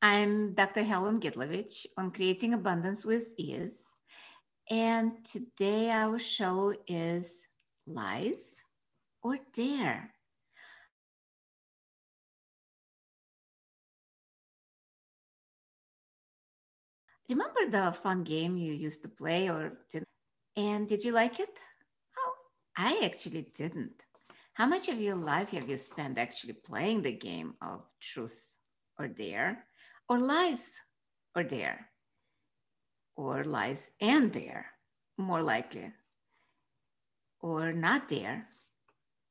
I'm Dr. Helen Gitlovich on Creating Abundance with Ease. And today our show is Lies or Dare. Remember the fun game you used to play or did and did you like it? Oh, I actually didn't. How much of your life have you spent actually playing the game of truth or dare, or lies or there, or lies and there, more likely, or not there.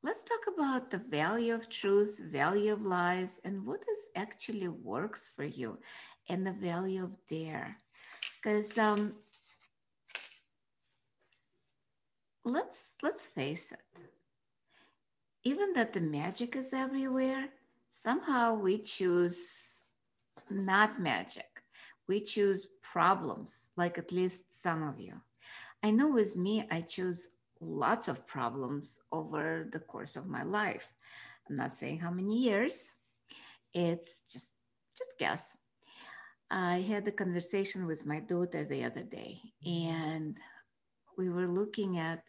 Let's talk about the value of truth, value of lies, and what is actually works for you, and the value of dare. Because um, let's let's face it even that the magic is everywhere somehow we choose not magic. We choose problems like at least some of you. I know with me i choose lots of problems over the course of my life. I'm not saying how many years. It's just just guess. I had a conversation with my daughter the other day and we were looking at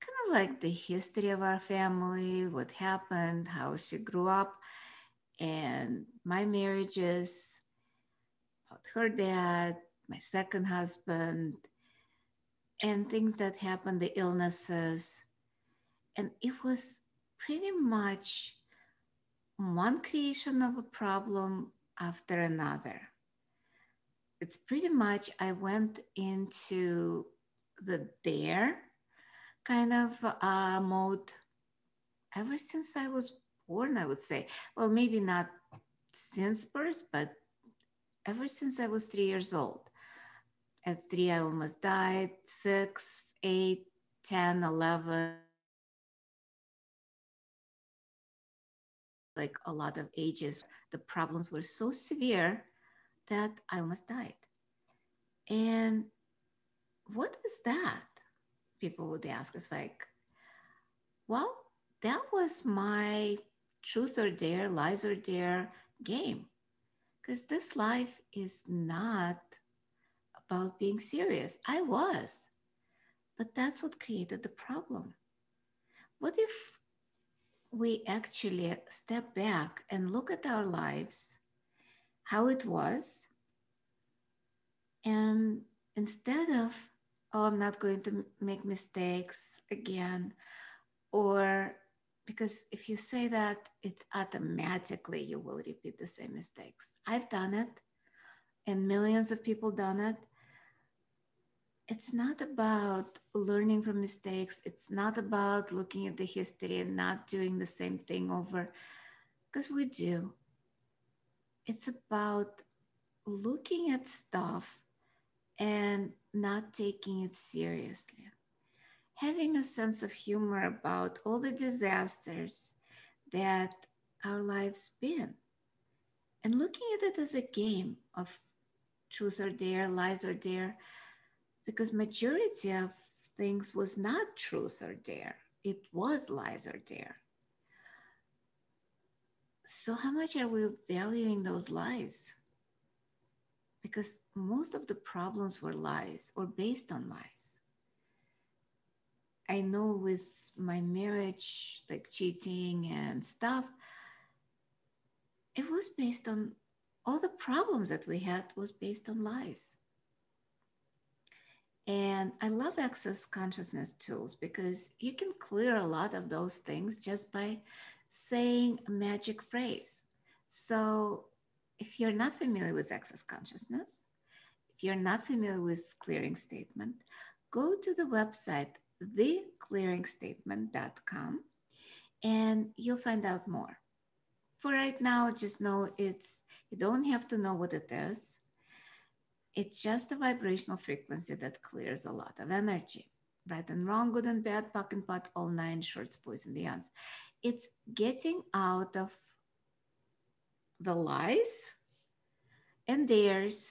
kind of like the history of our family, what happened, how she grew up, and my marriages, about her dad, my second husband, and things that happened, the illnesses. And it was pretty much one creation of a problem after another. It's pretty much, I went into the dare kind of uh, mode ever since I was born, I would say. Well, maybe not since birth, but ever since I was three years old. At three, I almost died. Six, eight, 10, 11. Like a lot of ages, the problems were so severe that I almost died. And what is that? people would ask us like well that was my truth or dare lies or dare game. Because this life is not about being serious. I was. But that's what created the problem. What if we actually step back and look at our lives how it was and instead of oh, I'm not going to make mistakes again. Or because if you say that, it's automatically you will repeat the same mistakes. I've done it, and millions of people done it. It's not about learning from mistakes. It's not about looking at the history and not doing the same thing over, because we do. It's about looking at stuff and not taking it seriously. Having a sense of humor about all the disasters that our lives been and looking at it as a game of truth or dare, lies or dare, because majority of things was not truth or dare. It was lies or dare. So how much are we valuing those lies? because most of the problems were lies or based on lies. I know with my marriage, like cheating and stuff, it was based on all the problems that we had was based on lies. And I love access consciousness tools because you can clear a lot of those things just by saying a magic phrase. So if you're not familiar with access consciousness, if you're not familiar with clearing statement, go to the website theclearingstatement.com and you'll find out more. For right now, just know it's You don't have to know what it is. It's just a vibrational frequency that clears a lot of energy. Right and wrong, good and bad, POC and POD, all nine shorts, boys and beyonds. It's getting out of the lies and dares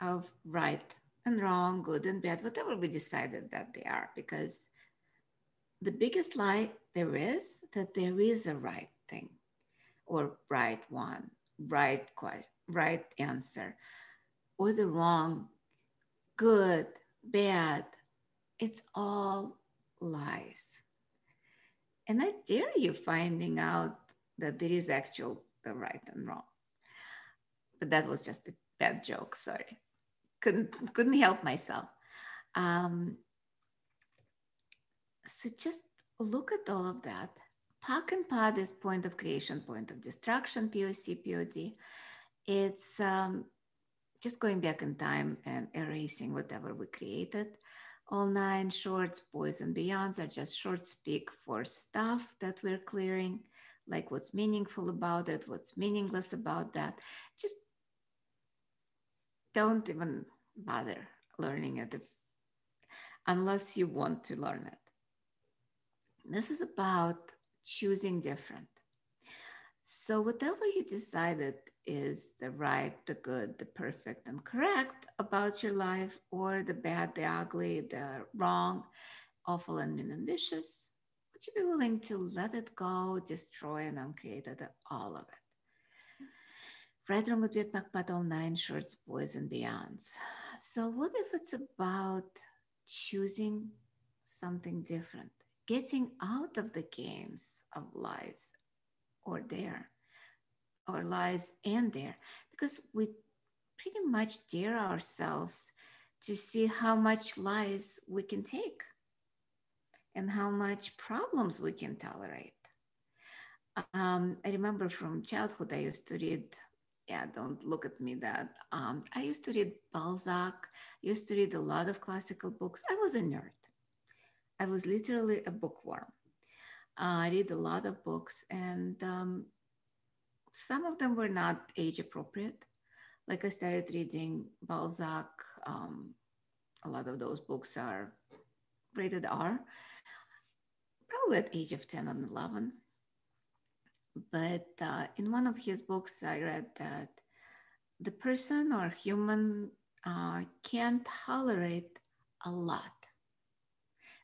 of right and wrong, good and bad, whatever we decided that they are, because the biggest lie there is that there is a right thing or right one, right question, right answer, or the wrong, good, bad. It's all lies. And I dare you finding out that there is actual the right and wrong. But that was just a bad joke, sorry. Couldn't couldn't help myself. Um, so just look at all of that POC and POD is point of creation, point of destruction, POC, POD. It's um, just going back in time and erasing whatever we created. All nine shorts, boys and beyonds are just short speak for stuff that we're clearing, like what's meaningful about it, what's meaningless about that. Just don't even bother learning it if, unless you want to learn it. This is about choosing different. So, whatever you decided is the right, the good, the perfect, and correct about your life, or the bad, the ugly, the wrong, awful, and mean and vicious, would you be willing to let it go, destroy, and uncreate all of it? Bad, but all nine shorts, boys, and beyonds. So, what if it's about choosing something different, getting out of the games of lies or dare or lies and dare because we pretty much dare ourselves to see how much lies we can take and how much problems we can tolerate. Um, I remember from childhood, I used to read, yeah, don't look at me that. Um, I used to read Balzac, used to read a lot of classical books. I was a nerd. I was literally a bookworm. Uh, I read a lot of books, and um, some of them were not age appropriate. Like I started reading Balzac. Um, a lot of those books are rated R, probably at age of 10 and 11. But uh, in one of his books, I read that the person or human uh, can tolerate a lot,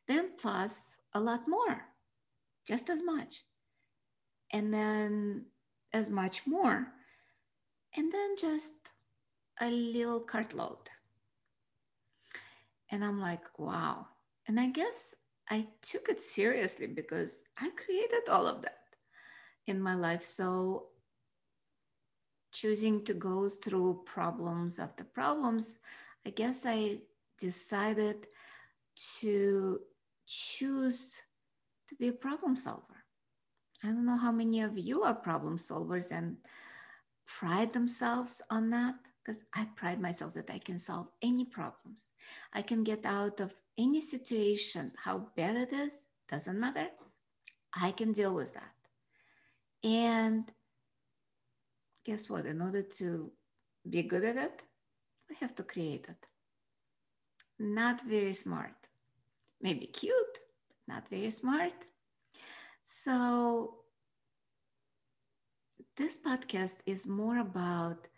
then plus a lot more just as much, and then as much more, and then just a little cartload. And I'm like, wow. And I guess I took it seriously because I created all of that in my life. So choosing to go through problems after problems, I guess I decided to choose to be a problem solver. I don't know how many of you are problem solvers and pride themselves on that because I pride myself that I can solve any problems. I can get out of any situation, how bad it is, doesn't matter. I can deal with that. And guess what? In order to be good at it, we have to create it. Not very smart. Maybe cute, not very smart. So, this podcast is more about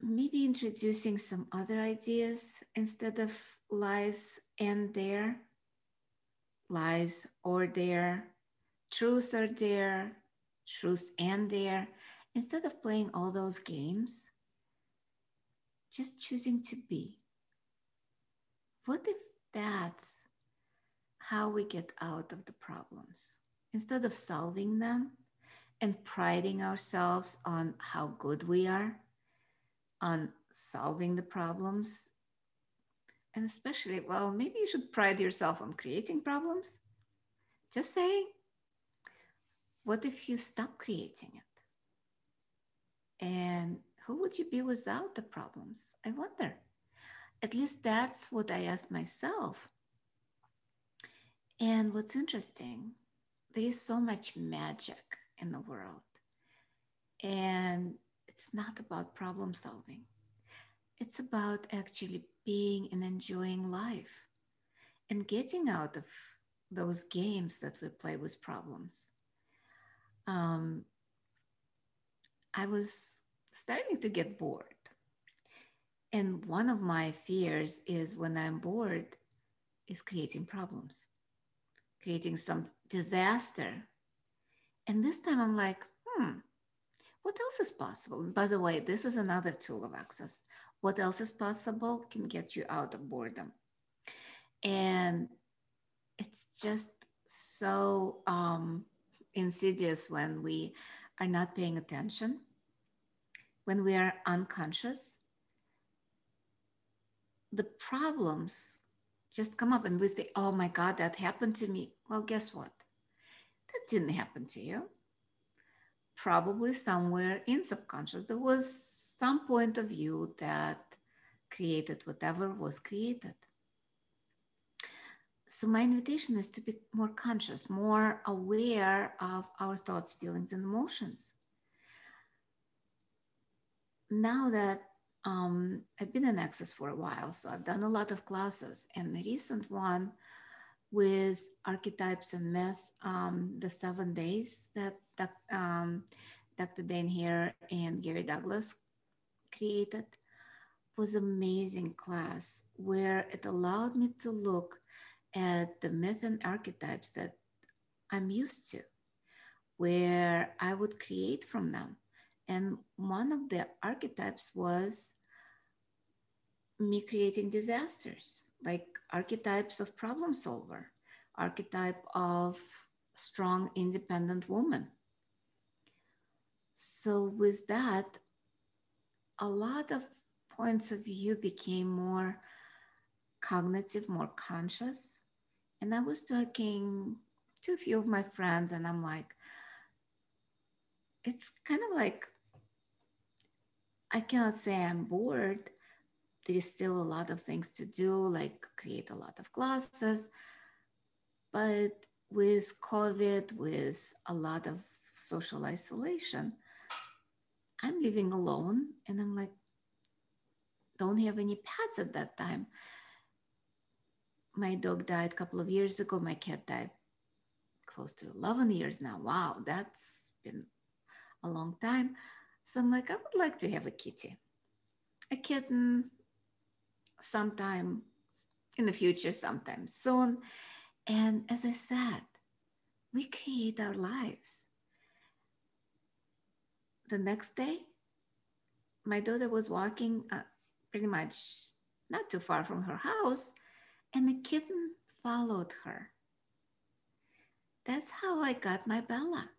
maybe introducing some other ideas instead of lies and dare, lies or dare, truth or dare, truth and dare. Instead of playing all those games, just choosing to be. What if that's how we get out of the problems. Instead of solving them and priding ourselves on how good we are, on solving the problems, and especially, well, maybe you should pride yourself on creating problems. Just saying, what if you stop creating it? And who would you be without the problems? I wonder. At least that's what I asked myself and what's interesting, there is so much magic in the world. And it's not about problem solving, it's about actually being and enjoying life and getting out of those games that we play with problems. Um, I was starting to get bored. And one of my fears is when I'm bored, is creating problems, creating some disaster. And this time I'm like, hmm, what else is possible? And by the way, this is another tool of access. What else is possible can get you out of boredom. And it's just so um, insidious when we are not paying attention, when we are unconscious. The problems just come up and we say, oh my God, that happened to me. Well, guess what? That didn't happen to you. Probably somewhere in subconscious, there was some point of view that created whatever was created. So, my invitation is to be more conscious, more aware of our thoughts, feelings, and emotions. Now that um, I've been in Access for a while, so I've done a lot of classes, and the recent one with archetypes and myth, um, the seven days that, um, Dr. Dain Heer and Gary Douglas created was amazing class where it allowed me to look at the myth and archetypes that I'm used to, where I would create from them. And one of the archetypes was me creating disasters, like archetypes of problem solver, archetype of strong, independent woman. So, with that, a lot of points of view became more cognitive, more conscious and I was talking to a few of my friends, and I'm like, it's kind of like, I cannot say I'm bored. There's still a lot of things to do, like create a lot of classes. But with COVID, with a lot of social isolation, I'm living alone and I'm like, don't have any pets at that time my dog died a couple of years ago. My cat died close to 11 years now. Wow, that's been a long time. So I'm like, I would like to have a kitty, a kitten sometime in the future, sometime soon. And as I said, we create our lives. The next day, my daughter was walking uh, pretty much not too far from her house and the kitten followed her. That's how I got my Bella.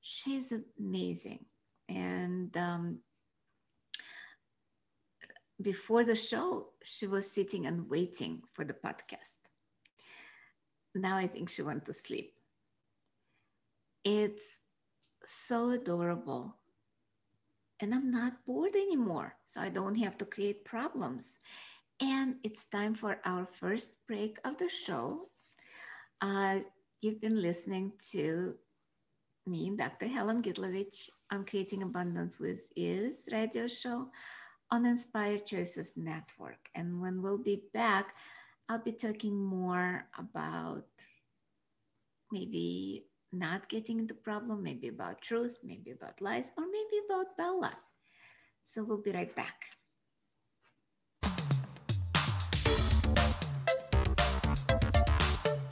She's amazing. And um, before the show, she was sitting and waiting for the podcast. Now I think she went to sleep. It's so adorable. And I'm not bored anymore, so I don't have to create problems. And it's time for our first break of the show. Uh, you've been listening to me, Dr. Helen Gitlovich, on Creating Abundance with Ease radio show on Inspired Choices Network. And when we'll be back, I'll be talking more about maybe not getting into problem, maybe about truth, maybe about lies, or maybe about Bella. So we'll be right back.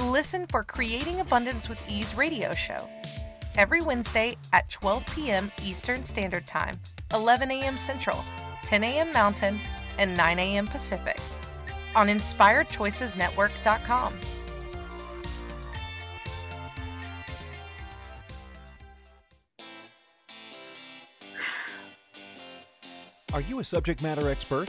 Listen for Creating Abundance with Ease radio show every Wednesday at 12 p.m. Eastern Standard Time, 11 a.m. Central, 10 a.m. Mountain, and 9 a.m. Pacific on InspiredChoicesNetwork.com. Are you a subject matter expert?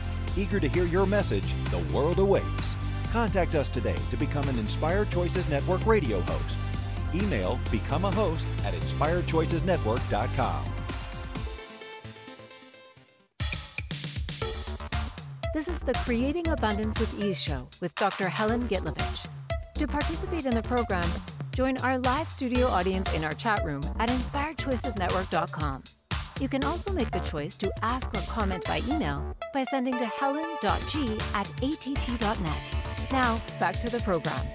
Eager to hear your message, the world awaits. Contact us today to become an Inspired Choices Network radio host. Email become a host at inspiredchoicesnetwork.com. This is the Creating Abundance with Ease show with Dr. Helen Gitlovich. To participate in the program, join our live studio audience in our chat room at inspiredchoicesnetwork.com. You can also make the choice to ask or comment by email by sending to helen.g at att.net. Now, back to the program.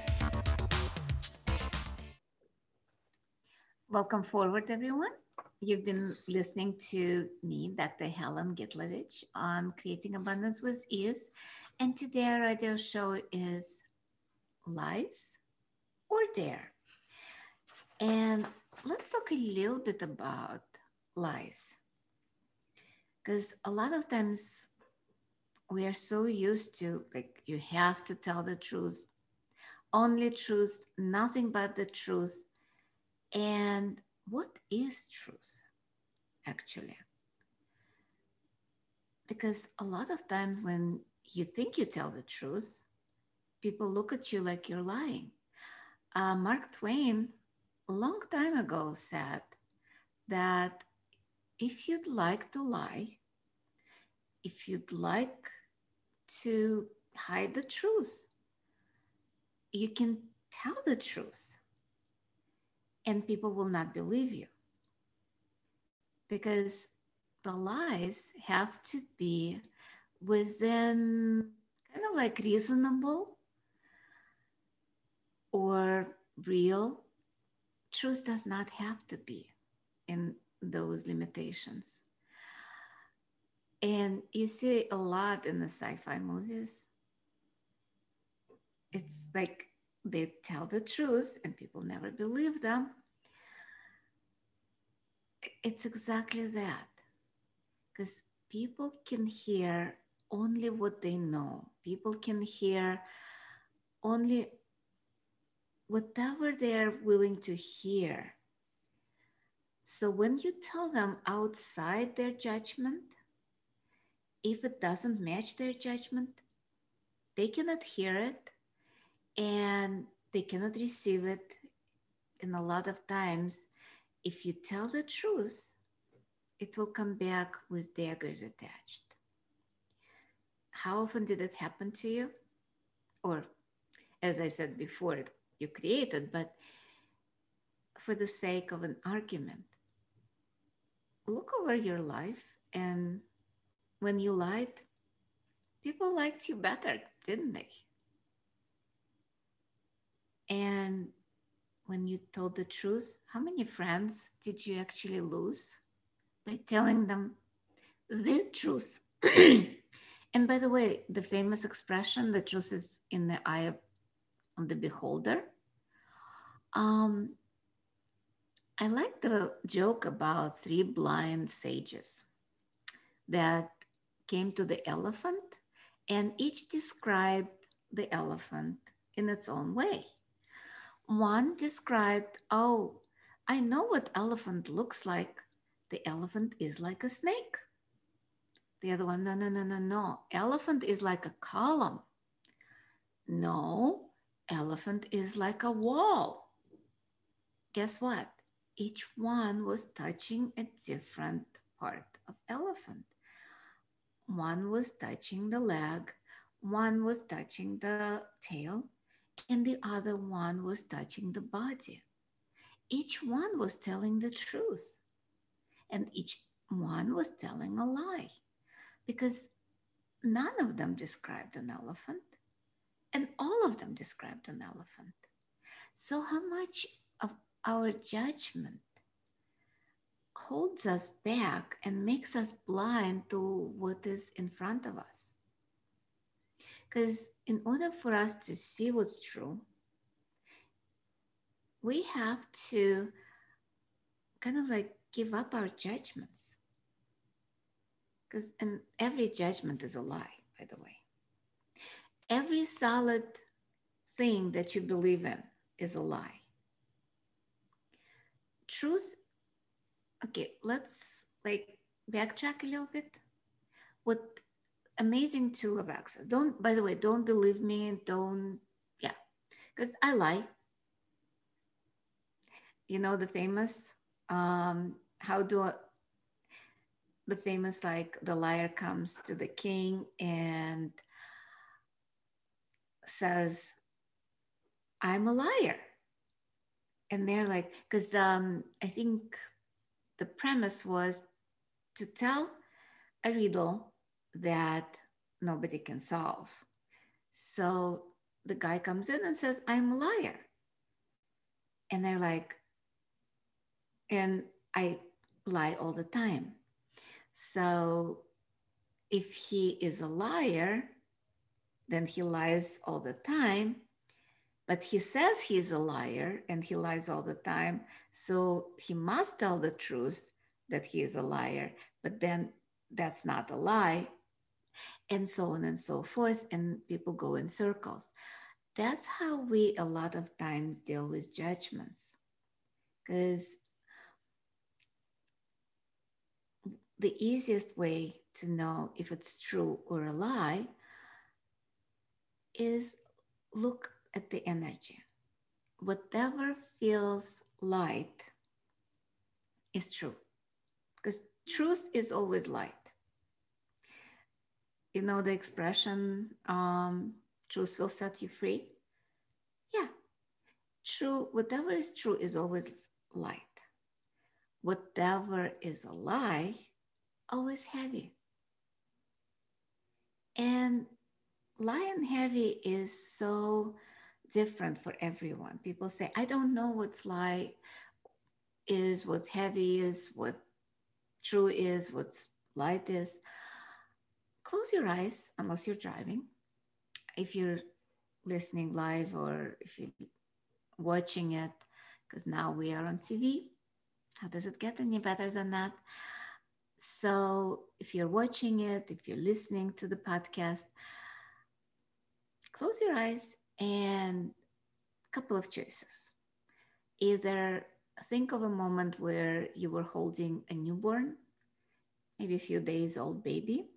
Welcome forward, everyone. You've been listening to me, Dr. Helen Gitlovich, on Creating Abundance with Ease. And today our radio show is Lies or Dare. And let's talk a little bit about lies. Because a lot of times we are so used to, like, you have to tell the truth, only truth, nothing but the truth. And what is truth, actually? Because a lot of times when you think you tell the truth, people look at you like you're lying. Uh, Mark Twain, a long time ago, said that if you'd like to lie, if you'd like to hide the truth, you can tell the truth and people will not believe you. Because the lies have to be within kind of like reasonable or real. Truth does not have to be in those limitations and you see a lot in the sci-fi movies it's like they tell the truth and people never believe them. It's exactly that. Because people can hear only what they know, people can hear only whatever they're willing to hear. So when you tell them outside their judgment, if it doesn't match their judgment, they cannot hear it and they cannot receive it. And a lot of times, if you tell the truth, it will come back with daggers attached. How often did it happen to you? Or, as I said before, you created, but for the sake of an argument, look over your life and when you lied, people liked you better, didn't they? And when you told the truth, how many friends did you actually lose by telling them the truth? and by the way, the famous expression, the truth is in the eye of the beholder. Um, I like the joke about three blind sages that came to the elephant and each described the elephant in its own way. One described, oh, I know what elephant looks like. The elephant is like a snake. The other one, no, no, no, no, no. Elephant is like a column. No, elephant is like a wall. Guess what? Each one was touching a different part of elephant. One was touching the leg, one was touching the tail, and the other one was touching the body. Each one was telling the truth, and each one was telling a lie because none of them described an elephant, and all of them described an elephant. So, how much of our judgment holds us back and makes us blind to what is in front of us? Because in order for us to see what's true, we have to kind of like give up our judgments. Because and every judgment is a lie, by the way. Every solid thing that you believe in is a lie. Truth, okay, let's like backtrack a little bit. What amazing too about don't by the way, don't believe me, don't yeah, because I lie. You know the famous um how do I, the famous like the liar comes to the king and says i'm a liar and they're like because um, i think the premise was to tell a riddle that nobody can solve. So the guy comes in and says i'm a liar. And they're like and i lie all the time. So if he is a liar then he lies all the time. But he says he's a liar and he lies all the time. So he must tell the truth that he is a liar, but then that's not a lie. And so on and so forth. And people go in circles. That's how we a lot of times deal with judgments. Because the easiest way to know if it's true or a lie is look at the energy. Whatever feels light is true, because truth is always light. You know the expression, um, truth will set you free? Yeah, true, whatever is true is always light. Whatever is a lie, always heavy. And lion heavy is so different for everyone. People say, I don't know what's light is, what's heavy is, what true is, what's light is. Close your eyes unless you're driving. If you're listening live or if you're watching it, because now we are on TV. How does it get any better than that? So if you're watching it, if you're listening to the podcast, close your eyes and a couple of choices. Either think of a moment where you were holding a newborn, maybe a few days old baby,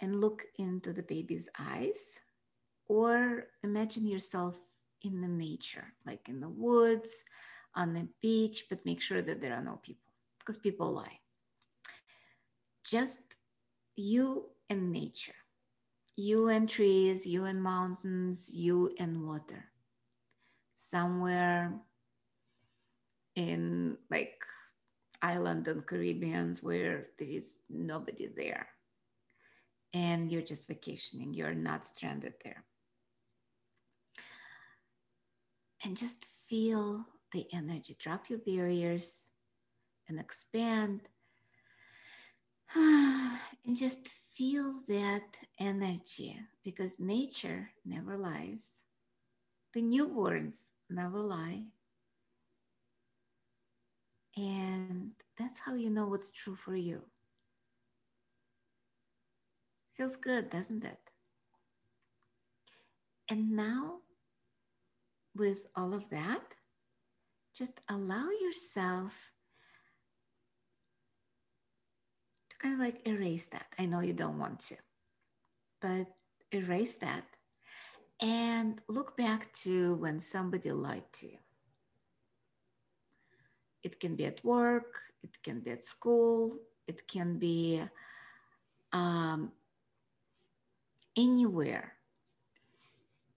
and look into the baby's eyes, or imagine yourself in the nature, like in the woods, on the beach, but make sure that there are no people because people lie. Just you and nature you and trees, you and mountains, you and water. Somewhere in like island and Caribbeans where there is nobody there. And you're just vacationing, you're not stranded there. And just feel the energy. Drop your barriers and expand. and just feel that energy because nature never lies. The newborns never lie. And that's how you know what's true for you. Feels good, doesn't it? And now, with all of that, just allow yourself kind of like erase that. I know you don't want to, but erase that and look back to when somebody lied to you. It can be at work, it can be at school, it can be um, anywhere.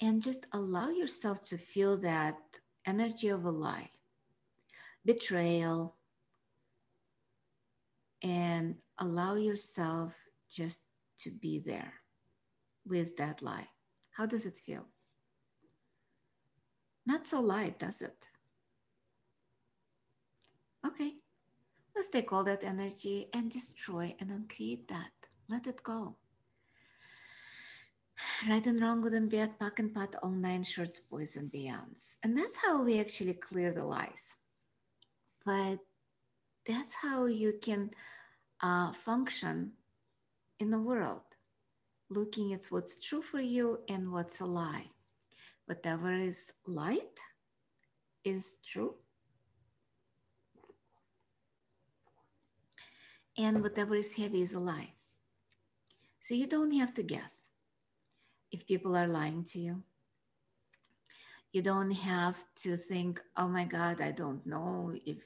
And just allow yourself to feel that energy of a lie, betrayal, and allow yourself just to be there with that lie. How does it feel? Not so light, does it? Okay, let's take all that energy and destroy and uncreate that. Let it go. Right and wrong, good and bad, pack and pat, all nine shorts, boys and beyonds. And that's how we actually clear the lies. But that's how you can uh, function in the world, looking at what's true for you and what's a lie. Whatever is light is true. And whatever is heavy is a lie. So you don't have to guess if people are lying to you. You don't have to think, oh my God, I don't know if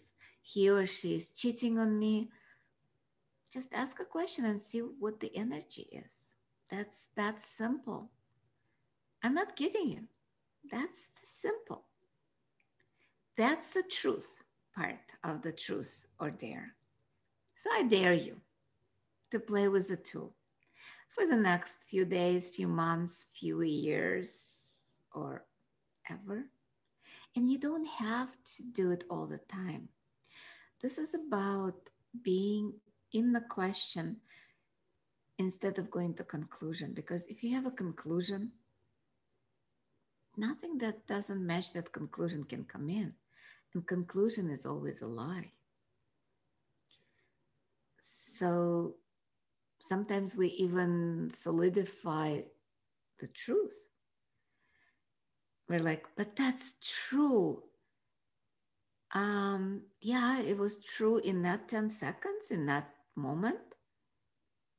he or she is cheating on me. Just ask a question and see what the energy is. That's that simple. I'm not kidding you. That's simple. That's the truth part of the truth or dare. So I dare you to play with the tool for the next few days, few months, few years, or ever. And you don't have to do it all the time. This is about being in the question instead of going to conclusion. Because if you have a conclusion, nothing that doesn't match that conclusion can come in. And conclusion is always a lie. So sometimes we even solidify the truth. We're like, but that's true. Um, yeah, it was true in that 10 seconds, in that moment.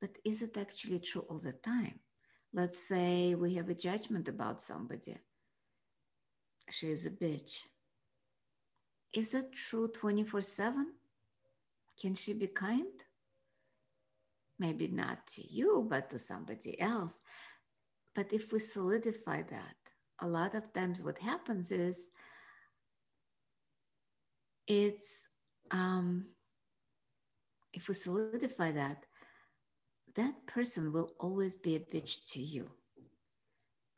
But is it actually true all the time? Let's say we have a judgment about somebody. She is a bitch. Is that true 24 7? Can she be kind? maybe not to you, but to somebody else. But if we solidify that, a lot of times what happens is it's, um, if we solidify that, that person will always be a bitch to you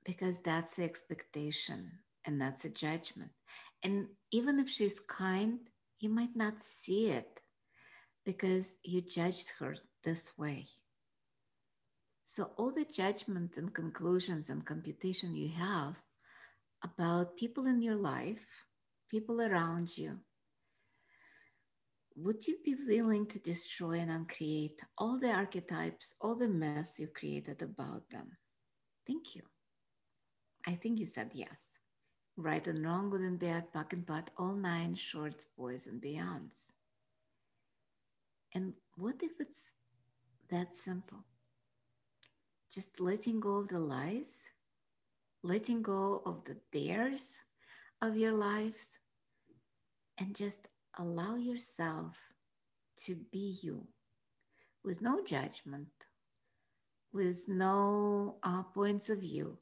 because that's the expectation and that's a judgment. And even if she's kind, you might not see it because you judged her this way. So, all the judgment and conclusions and computation you have about people in your life, people around you, would you be willing to destroy and uncreate all the archetypes, all the mess you created about them? Thank you. I think you said yes. Right and wrong, good and bad, back and pat, all nine shorts, boys and beyonds. And what if it's that simple. Just letting go of the lies, letting go of the dares of your lives, and just allow yourself to be you with no judgment, with no uh, points of view,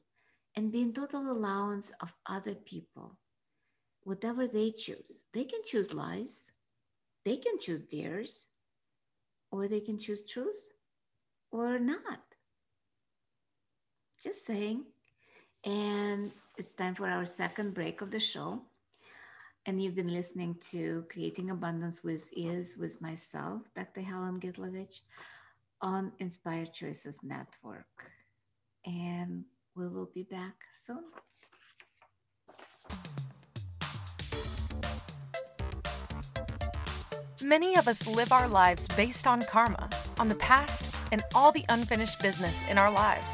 and be in total allowance of other people, whatever they choose. They can choose lies, they can choose dares, or they can choose truth or not. Just saying. And it's time for our second break of the show. And you've been listening to Creating Abundance with Ease with myself, Dr. Helen Gitlovich, on Inspired Choices Network. And we will be back soon. Many of us live our lives based on karma, on the past, and all the unfinished business in our lives.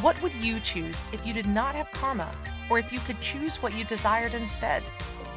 What would you choose if you did not have karma, or if you could choose what you desired instead?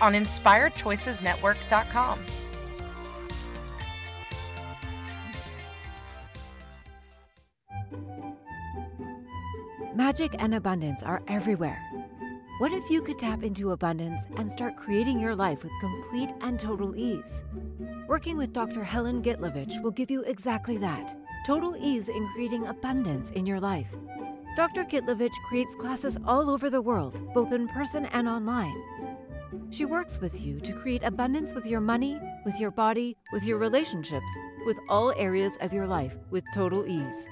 on InspiredChoicesNetwork.com. Magic and abundance are everywhere. What if you could tap into abundance and start creating your life with complete and total ease? Working with Dr. Helen Gitlovich will give you exactly that total ease in creating abundance in your life. Dr. Gitlovich creates classes all over the world, both in person and online. She works with you to create abundance with your money, with your body, with your relationships, with all areas of your life with total ease.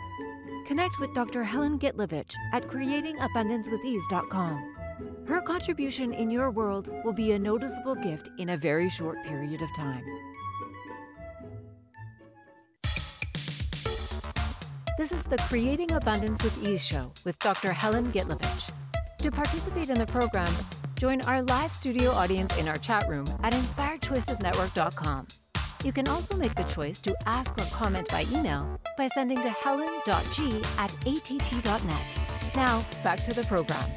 Connect with Dr. Helen Gitlovich at creatingabundancewithease.com. Her contribution in your world will be a noticeable gift in a very short period of time. This is the Creating Abundance with Ease show with Dr. Helen Gitlovich. To participate in the program, join our live studio audience in our chat room at inspiredchoicesnetwork.com. You can also make the choice to ask or comment by email by sending to helen.g at att.net. Now, back to the program.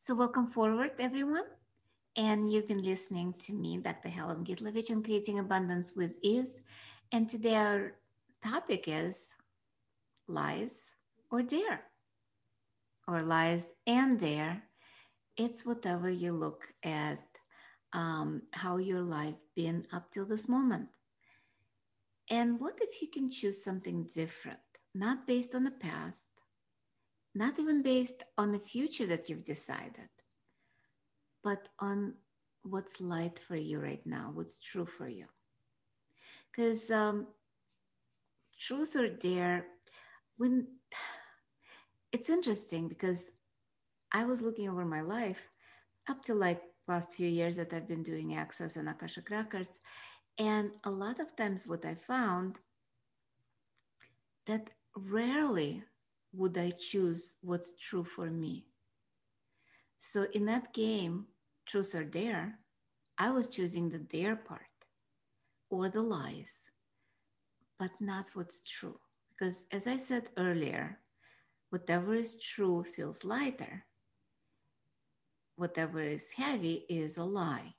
So, welcome forward, everyone. And you've been listening to me, Dr. Helen Gitlovich, on Creating Abundance with Ease. And today our topic is lies or dare, or lies and there, It's whatever you look at um, how your life been up till this moment. And what if you can choose something different, not based on the past, not even based on the future that you've decided, but on what's light for you right now, what's true for you. Because um, truth or dare, when it's interesting because I was looking over my life up to like last few years that I've been doing Access and Akashic Records. And a lot of times, what I found that rarely would I choose what's true for me. So in that game, truth or dare, I was choosing the dare part or the lies, but not what's true. Because as I said earlier, whatever is true feels lighter whatever is heavy is a lie.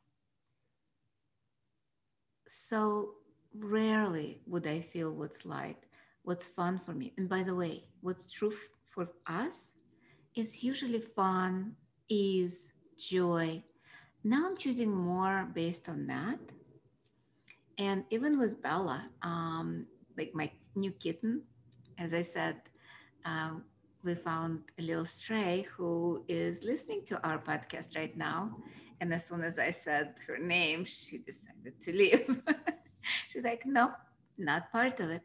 So rarely would I feel what's light, what's fun for me. And by the way, what's true for us is usually fun, ease, joy. Now I'm choosing more based on that. And even with Bella, um, like my new kitten, as I said, uh, we found a little stray who is listening to our podcast right now. And as soon as I said her name, she decided to leave. She's like, no, not part of it.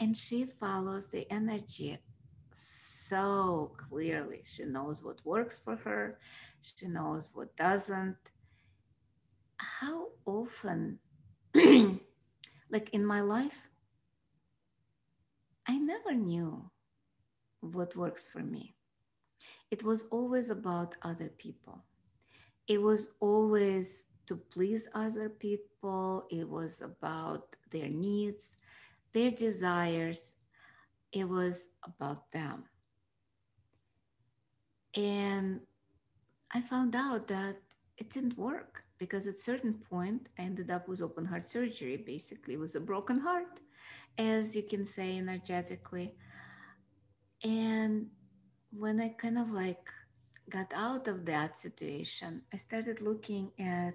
And she follows the energy so clearly. She knows what works for her, she knows what doesn't. How often, like in my life, I never knew what works for me. It was always about other people. It was always to please other people. It was about their needs, their desires. It was about them. And I found out that it didn't work because at certain point I ended up with open heart surgery, basically with a broken heart, as you can say energetically. And when I kind of like got out of that situation, I started looking at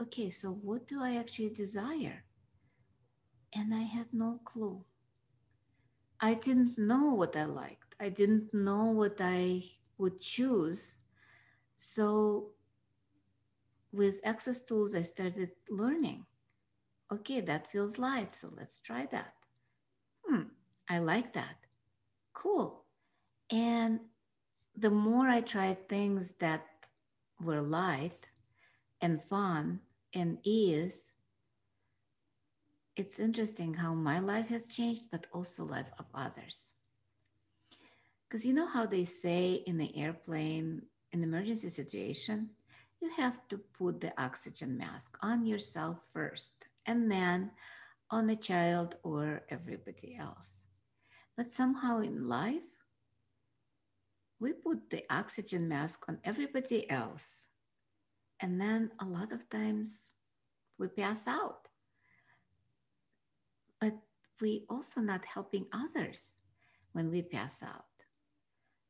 okay, so what do I actually desire? And I had no clue. I didn't know what I liked, I didn't know what I would choose. So, with access tools, I started learning. Okay, that feels light, so let's try that. Hmm, I like that cool. And the more I tried things that were light and fun and ease, it's interesting how my life has changed, but also life of others. Because you know how they say in the airplane, in emergency situation, you have to put the oxygen mask on yourself first, and then on the child or everybody else. But somehow in life, we put the oxygen mask on everybody else. And then a lot of times we pass out. But we also not helping others when we pass out.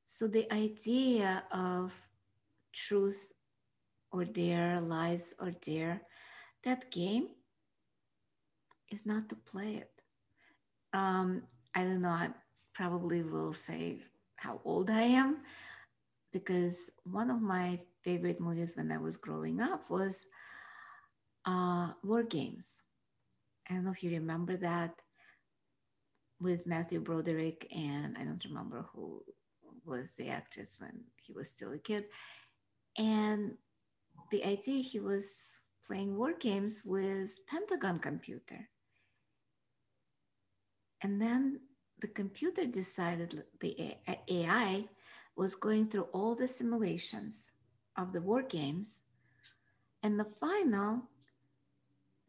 So the idea of truth or dare, lies or dare, that game is not to play it. Um, I don't know. I probably will say how old I am because one of my favorite movies when I was growing up was uh, War Games. I don't know if you remember that with Matthew Broderick, and I don't remember who was the actress when he was still a kid. And the idea he was playing war games with Pentagon computer. And then the computer decided the AI was going through all the simulations of the war games. And the final,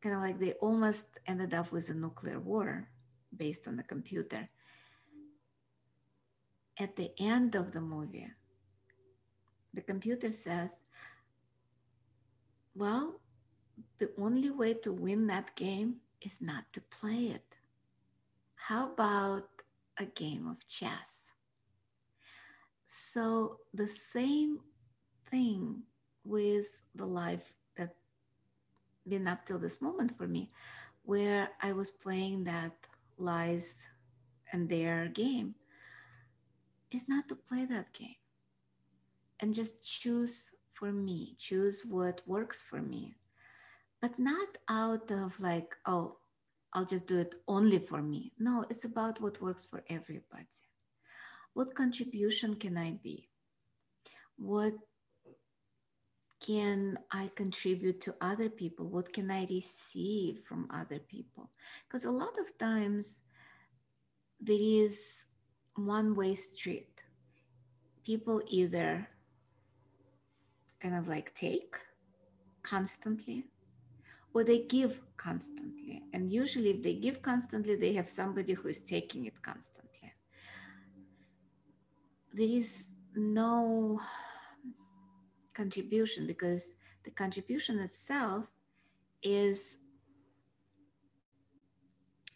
kind of like they almost ended up with a nuclear war based on the computer. At the end of the movie, the computer says, Well, the only way to win that game is not to play it. How about a game of chess? So, the same thing with the life that been up till this moment for me, where I was playing that lies and their game, is not to play that game and just choose for me, choose what works for me, but not out of like, oh, I'll just do it only for me. No, it's about what works for everybody. What contribution can I be? What can I contribute to other people? What can I receive from other people? Because a lot of times there is one way street. People either kind of like take constantly or they give constantly. And usually, if they give constantly, they have somebody who is taking it constantly. There is no contribution because the contribution itself is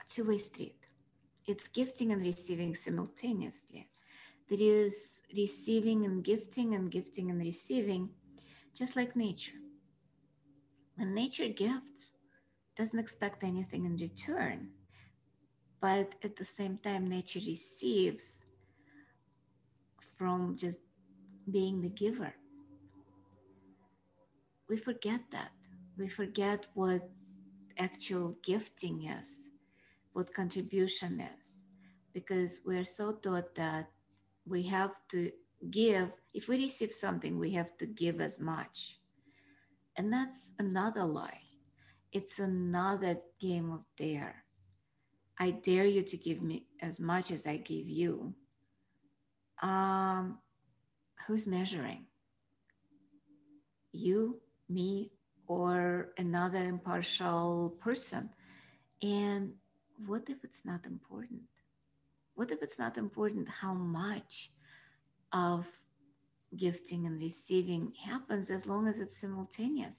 two-way street it's gifting and receiving simultaneously there is receiving and gifting and gifting and receiving just like nature when nature gifts doesn't expect anything in return but at the same time nature receives from just being the giver we forget that. We forget what actual gifting is, what contribution is, because we're so taught that we have to give. If we receive something, we have to give as much. And that's another lie. It's another game of dare. I dare you to give me as much as I give you. Um, who's measuring? You me or another impartial person. And what if it's not important? What if it's not important how much of gifting and receiving happens as long as it's simultaneous?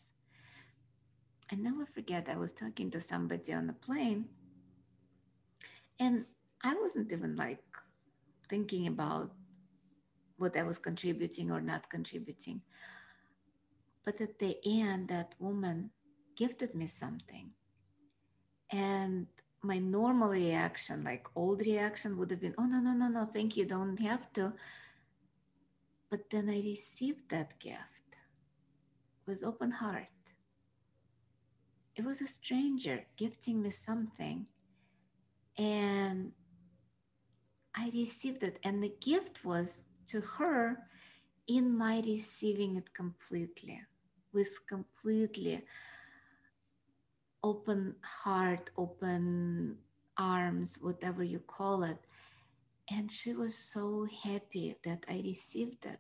I never forget, I was talking to somebody on the plane, and I wasn't even like thinking about what I was contributing or not contributing. But at the end, that woman gifted me something. And my normal reaction, like old reaction, would have been, oh, no, no, no, no, thank you, don't have to. But then I received that gift with open heart. It was a stranger gifting me something. And I received it. And the gift was to her in my receiving it completely with completely open heart, open arms, whatever you call it. And she was so happy that I received it.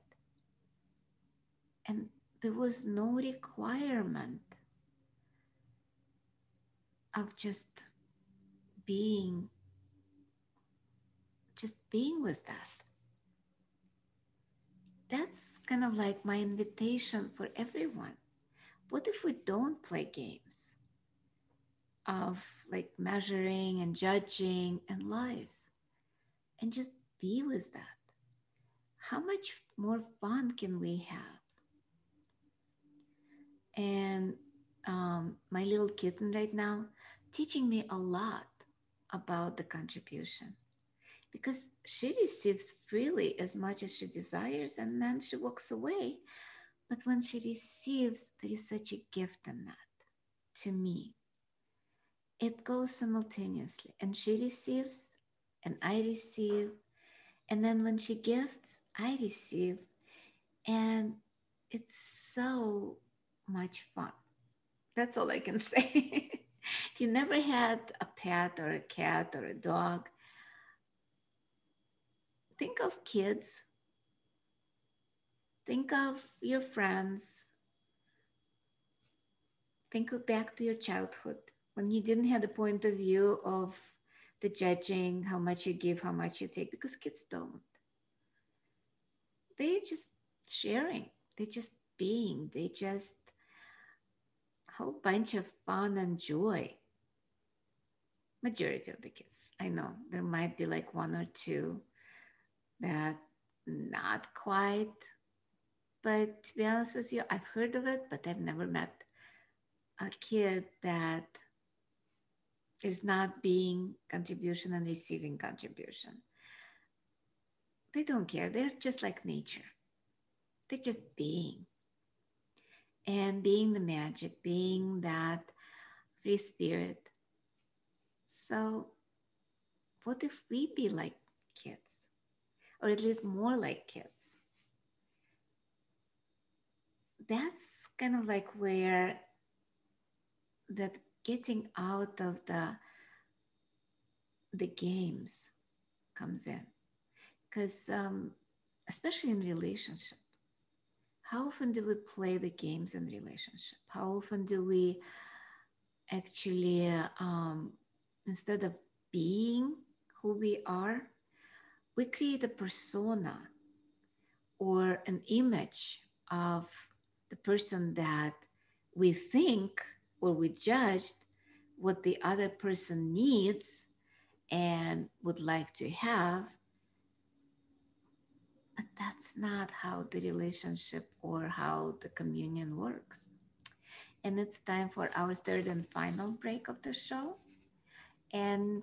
And there was no requirement of just being, just being with that. That's kind of like my invitation for everyone what if we don't play games of like measuring and judging and lies and just be with that? How much more fun can we have? And um, my little kitten right now teaching me a lot about the contribution. because she receives freely as much as she desires and then she walks away. But when she receives, there is such a gift in that to me. It goes simultaneously, and she receives, and I receive. And then when she gifts, I receive. And it's so much fun. That's all I can say. if you never had a pet or a cat or a dog, think of kids, think of your friends, think back to your childhood when you didn't have the point of view of the judging, how much you give, how much you take, because kids don't. They're just sharing, they're just being, they just a whole bunch of fun and joy. Majority of the kids. I know there might be like one or two that not quite. But to be honest with you, I've heard of it, but I've never met a kid that is not being contribution and receiving contribution. They don't care. They're just like nature. They're just being. And being the magic, being that free spirit. So, what if we be like kids? Or at least more like kids? That's kind of like where that getting out of the the games comes in. Because um, especially in relationship how often do we play the games in relationship? How often do we actually um, instead of being who we are we create a persona or an image of the person that we think or we judged what the other person needs and would like to have. But that's not how the relationship or how the communion works. And it's time for our third and final break of the show. And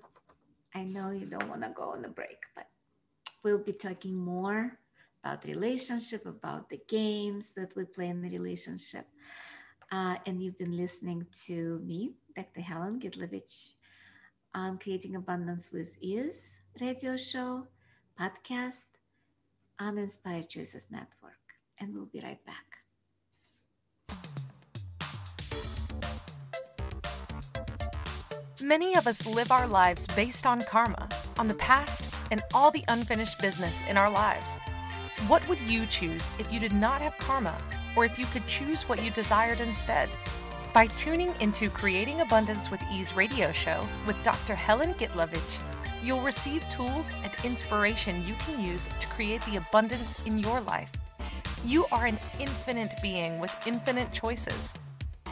I know you don't want to go on the break, but we'll be talking more about relationship, about the games that we play in the relationship. Uh, and you've been listening to me, Dr. Helen Gitlovich, on Creating Abundance with Ease radio show, podcast on Inspired Choices Network. And we'll be right back. Many of us live our lives based on karma, on the past, and all the unfinished business in our lives. What would you choose if you did not have karma or if you could choose what you desired instead. By tuning into Creating Abundance with Ease radio show with Dr. Helen Gitlovich, you'll receive tools and inspiration you can use to create the abundance in your life. You are an infinite being with infinite choices.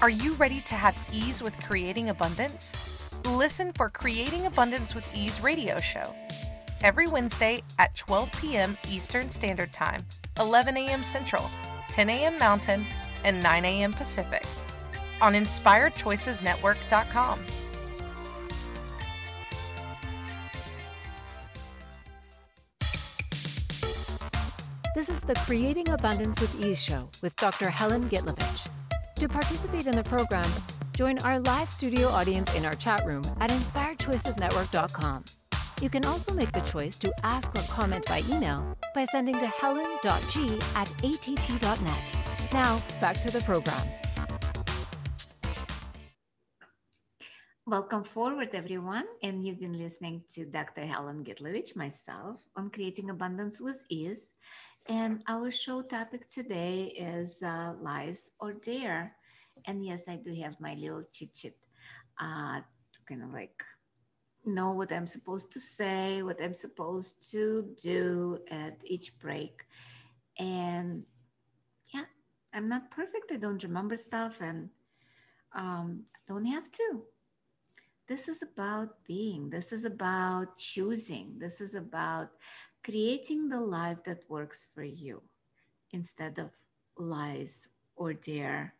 Are you ready to have ease with creating abundance? Listen for Creating Abundance with Ease radio show every Wednesday at 12 p.m. Eastern Standard Time, 11 a.m. Central 10 a.m. Mountain, and 9 a.m. Pacific on InspiredChoicesNetwork.com. This is the Creating Abundance with Ease show with Dr. Helen Gitlovich. To participate in the program, join our live studio audience in our chat room at InspiredChoicesNetwork.com. You can also make the choice to ask or comment by email by sending to helen.g at att.net. Now, back to the program. Welcome forward, everyone. And you've been listening to Dr. Helen Gitlovich, myself, on Creating Abundance with Ease. And our show topic today is uh, lies or dare. And yes, I do have my little chit chit uh, kind of like know what I'm supposed to say, what I'm supposed to do at each break. And yeah, I'm not perfect. I don't remember stuff and um, don't have to. This is about being, this is about choosing, this is about creating the life that works for you instead of lies or dare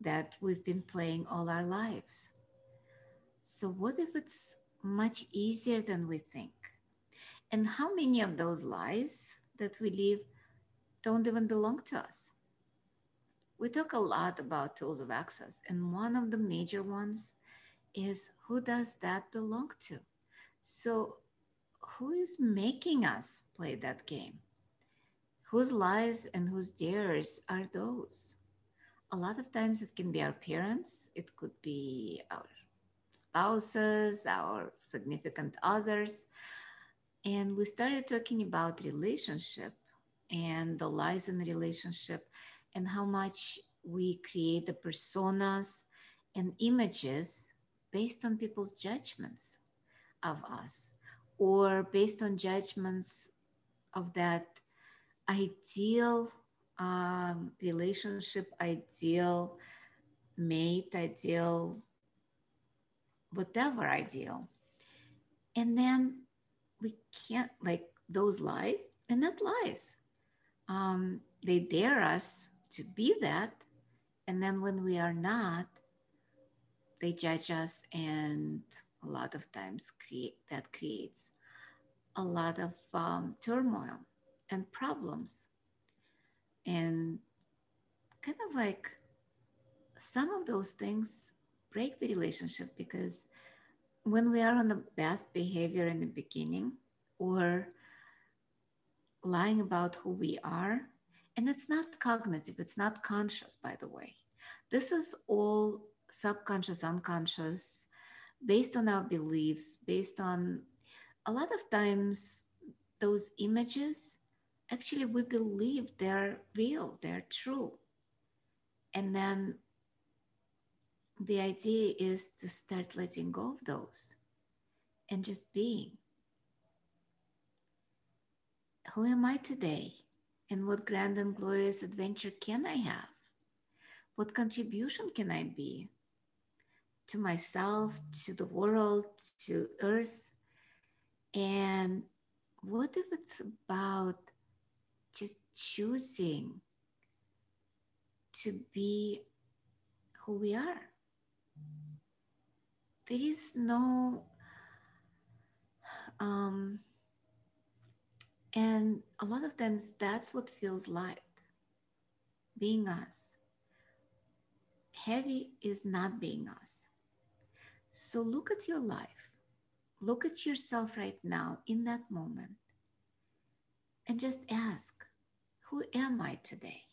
that we've been playing all our lives. So, what if it's much easier than we think. And how many of those lies that we live don't even belong to us? We talk a lot about tools of access, and one of the major ones is who does that belong to? So, who is making us play that game? Whose lies and whose dares are those? A lot of times it can be our parents, it could be our spouses, our significant others. And we started talking about relationship and the lies in relationship and how much we create the personas and images based on people's judgments of us or based on judgments of that ideal um, relationship, ideal mate, ideal whatever ideal. And then we can't like those lies, and not lies. Um, they dare us to be that. And then when we are not, they judge us and a lot of times create that creates a lot of um, turmoil and problems and kind of like some of those things break the relationship because when we are on the best behavior in the beginning or lying about who we are and it's not cognitive it's not conscious by the way. This is all subconscious unconscious based on our beliefs based on a lot of times those images actually we believe they're real they're true. And then the idea is to start letting go of those and just being. Who am i today? And what grand and glorious adventure can i have? What contribution can i be to myself to the world to earth? And what if it's about just choosing to be who we are? There is no, um, and a lot of times that's what feels light being us. Heavy is not being us. So look at your life look at yourself right now in that moment and just ask, who am I today?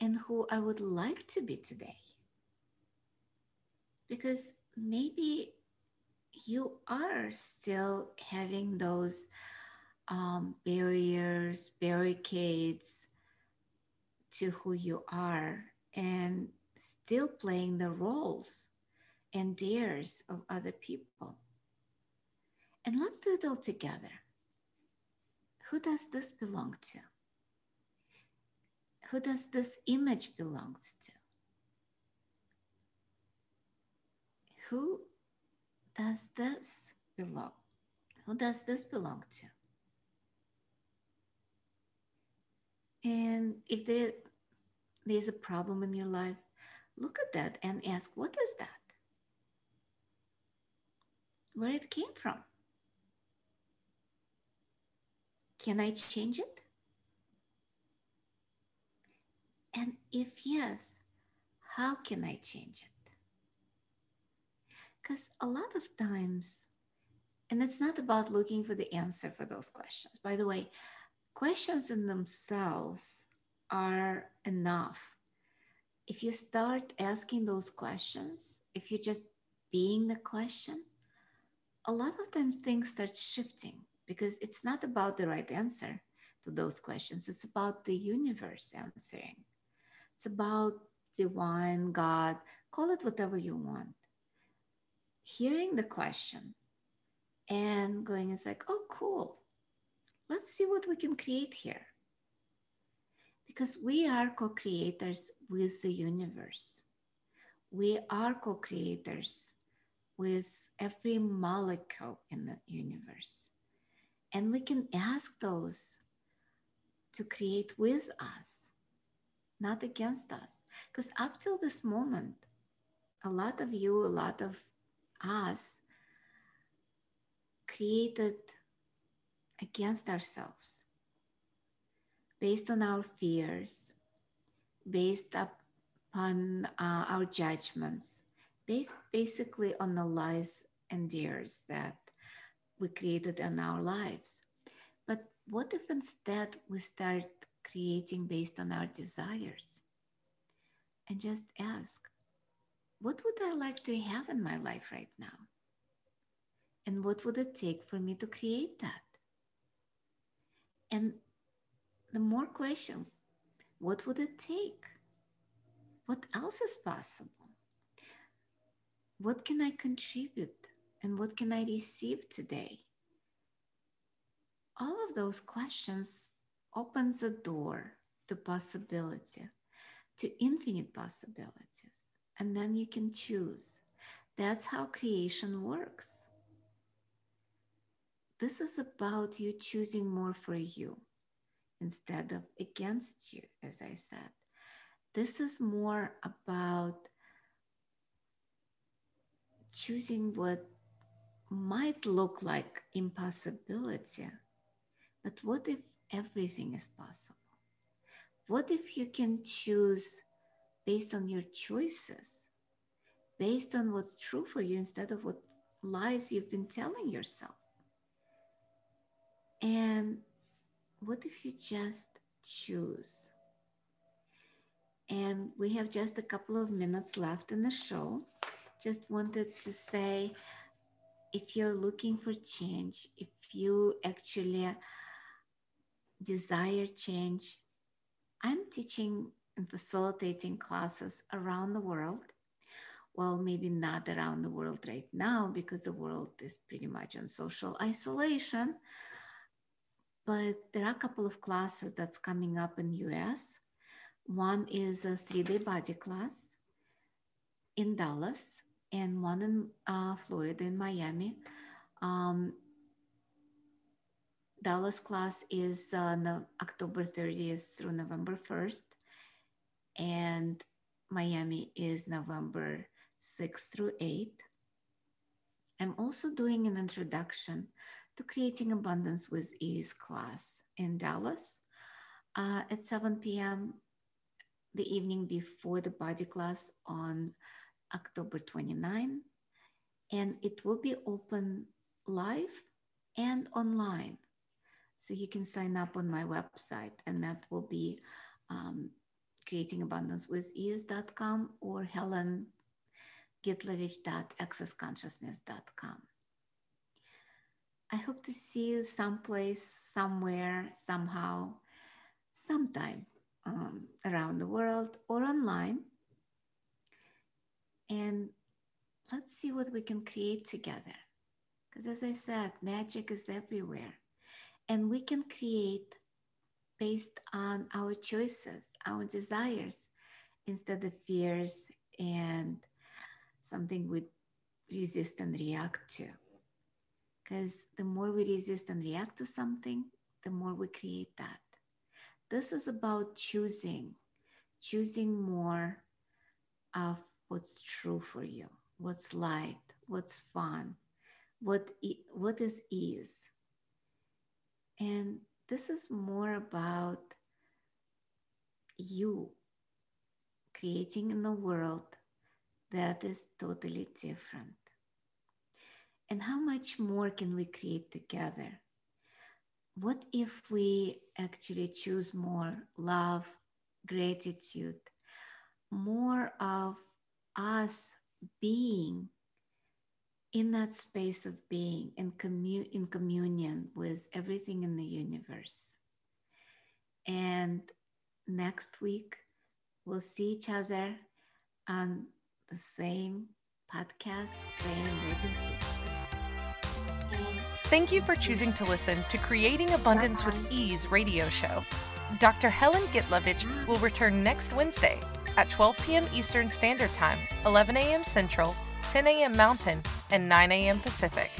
And who I would like to be today. Because maybe you are still having those um, barriers, barricades to who you are, and still playing the roles and dares of other people. And let's do it all together. Who does this belong to? Who does this image belong to? Who does this belong? Who does this belong to? And if there, there's a problem in your life, look at that and ask, what is that? where it came from. Can I change it? And if yes, how can I change it? Because a lot of times, and it's not about looking for the answer for those questions. By the way, questions in themselves are enough. If you start asking those questions, if you're just being the question, a lot of times things start shifting because it's not about the right answer to those questions. It's about the universe answering. It's about divine, God, call it whatever you want. Hearing the question and going, it's like, oh, cool. Let's see what we can create here. Because we are co creators with the universe. We are co creators with every molecule in the universe. And we can ask those to create with us, not against us. Because up till this moment, a lot of you, a lot of us created against ourselves based on our fears, based upon uh, our judgments, based basically on the lies and dares that we created in our lives. But what if instead we start creating based on our desires and just ask, what would I like to have in my life right now? And what would it take for me to create that? And the more question, what would it take? What else is possible? What can I contribute? And what can I receive today? All of those questions opens the door to possibility, to infinite possibilities. And then you can choose. That's how creation works. This is about you choosing more for you instead of against you, as I said. This is more about choosing what might look like impossibility, but what if everything is possible? What if you can choose based on your choices, based on what's true for you instead of what lies you've been telling yourself? And what if you just choose? And we have just a couple of minutes left in the show. Just wanted to say if you're looking for change, if you actually desire change, I'm teaching and facilitating classes around the world. Well, maybe not around the world right now because the world is pretty much on social isolation but there are a couple of classes that's coming up in US. One is a three-day body class in Dallas and one in uh, Florida in Miami. Um, Dallas class is uh, October 30th through November 1st, and Miami is November 6th through 8th. I'm also doing an introduction to Creating Abundance with Ease class in Dallas uh, at 7 p.m. the evening before the body class on October 29. And it will be open live and online. So you can sign up on my website, and that will be um, creatingabundancewithease.com or helengitlovich.accessconsciousness.com. I hope to see you someplace, somewhere, somehow, sometime um, around the world or online. And let's see what we can create together. Because as I said, magic is everywhere. And we can create based on our choices, our desires, instead of fears and something we resist and react to. Because the more we resist and react to something, the more we create that. This is about choosing, choosing more of what's true for you, what's light, what's fun, what, what is ease. And this is more about you creating in a world that is totally different. And how much more can we create together? What if we actually choose more love, gratitude, more of us being in that space of being and commu- in communion with everything in the universe? And next week, we'll see each other on the same podcast, same radio station. Thank you for choosing to listen to Creating Abundance with Ease radio show. Dr. Helen Gitlovich will return next Wednesday at 12 p.m. Eastern Standard Time, 11 a.m. Central, 10 a.m. Mountain, and 9 a.m. Pacific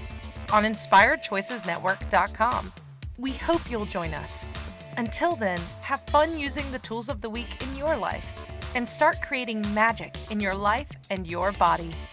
on InspiredChoicesNetwork.com. We hope you'll join us. Until then, have fun using the tools of the week in your life and start creating magic in your life and your body.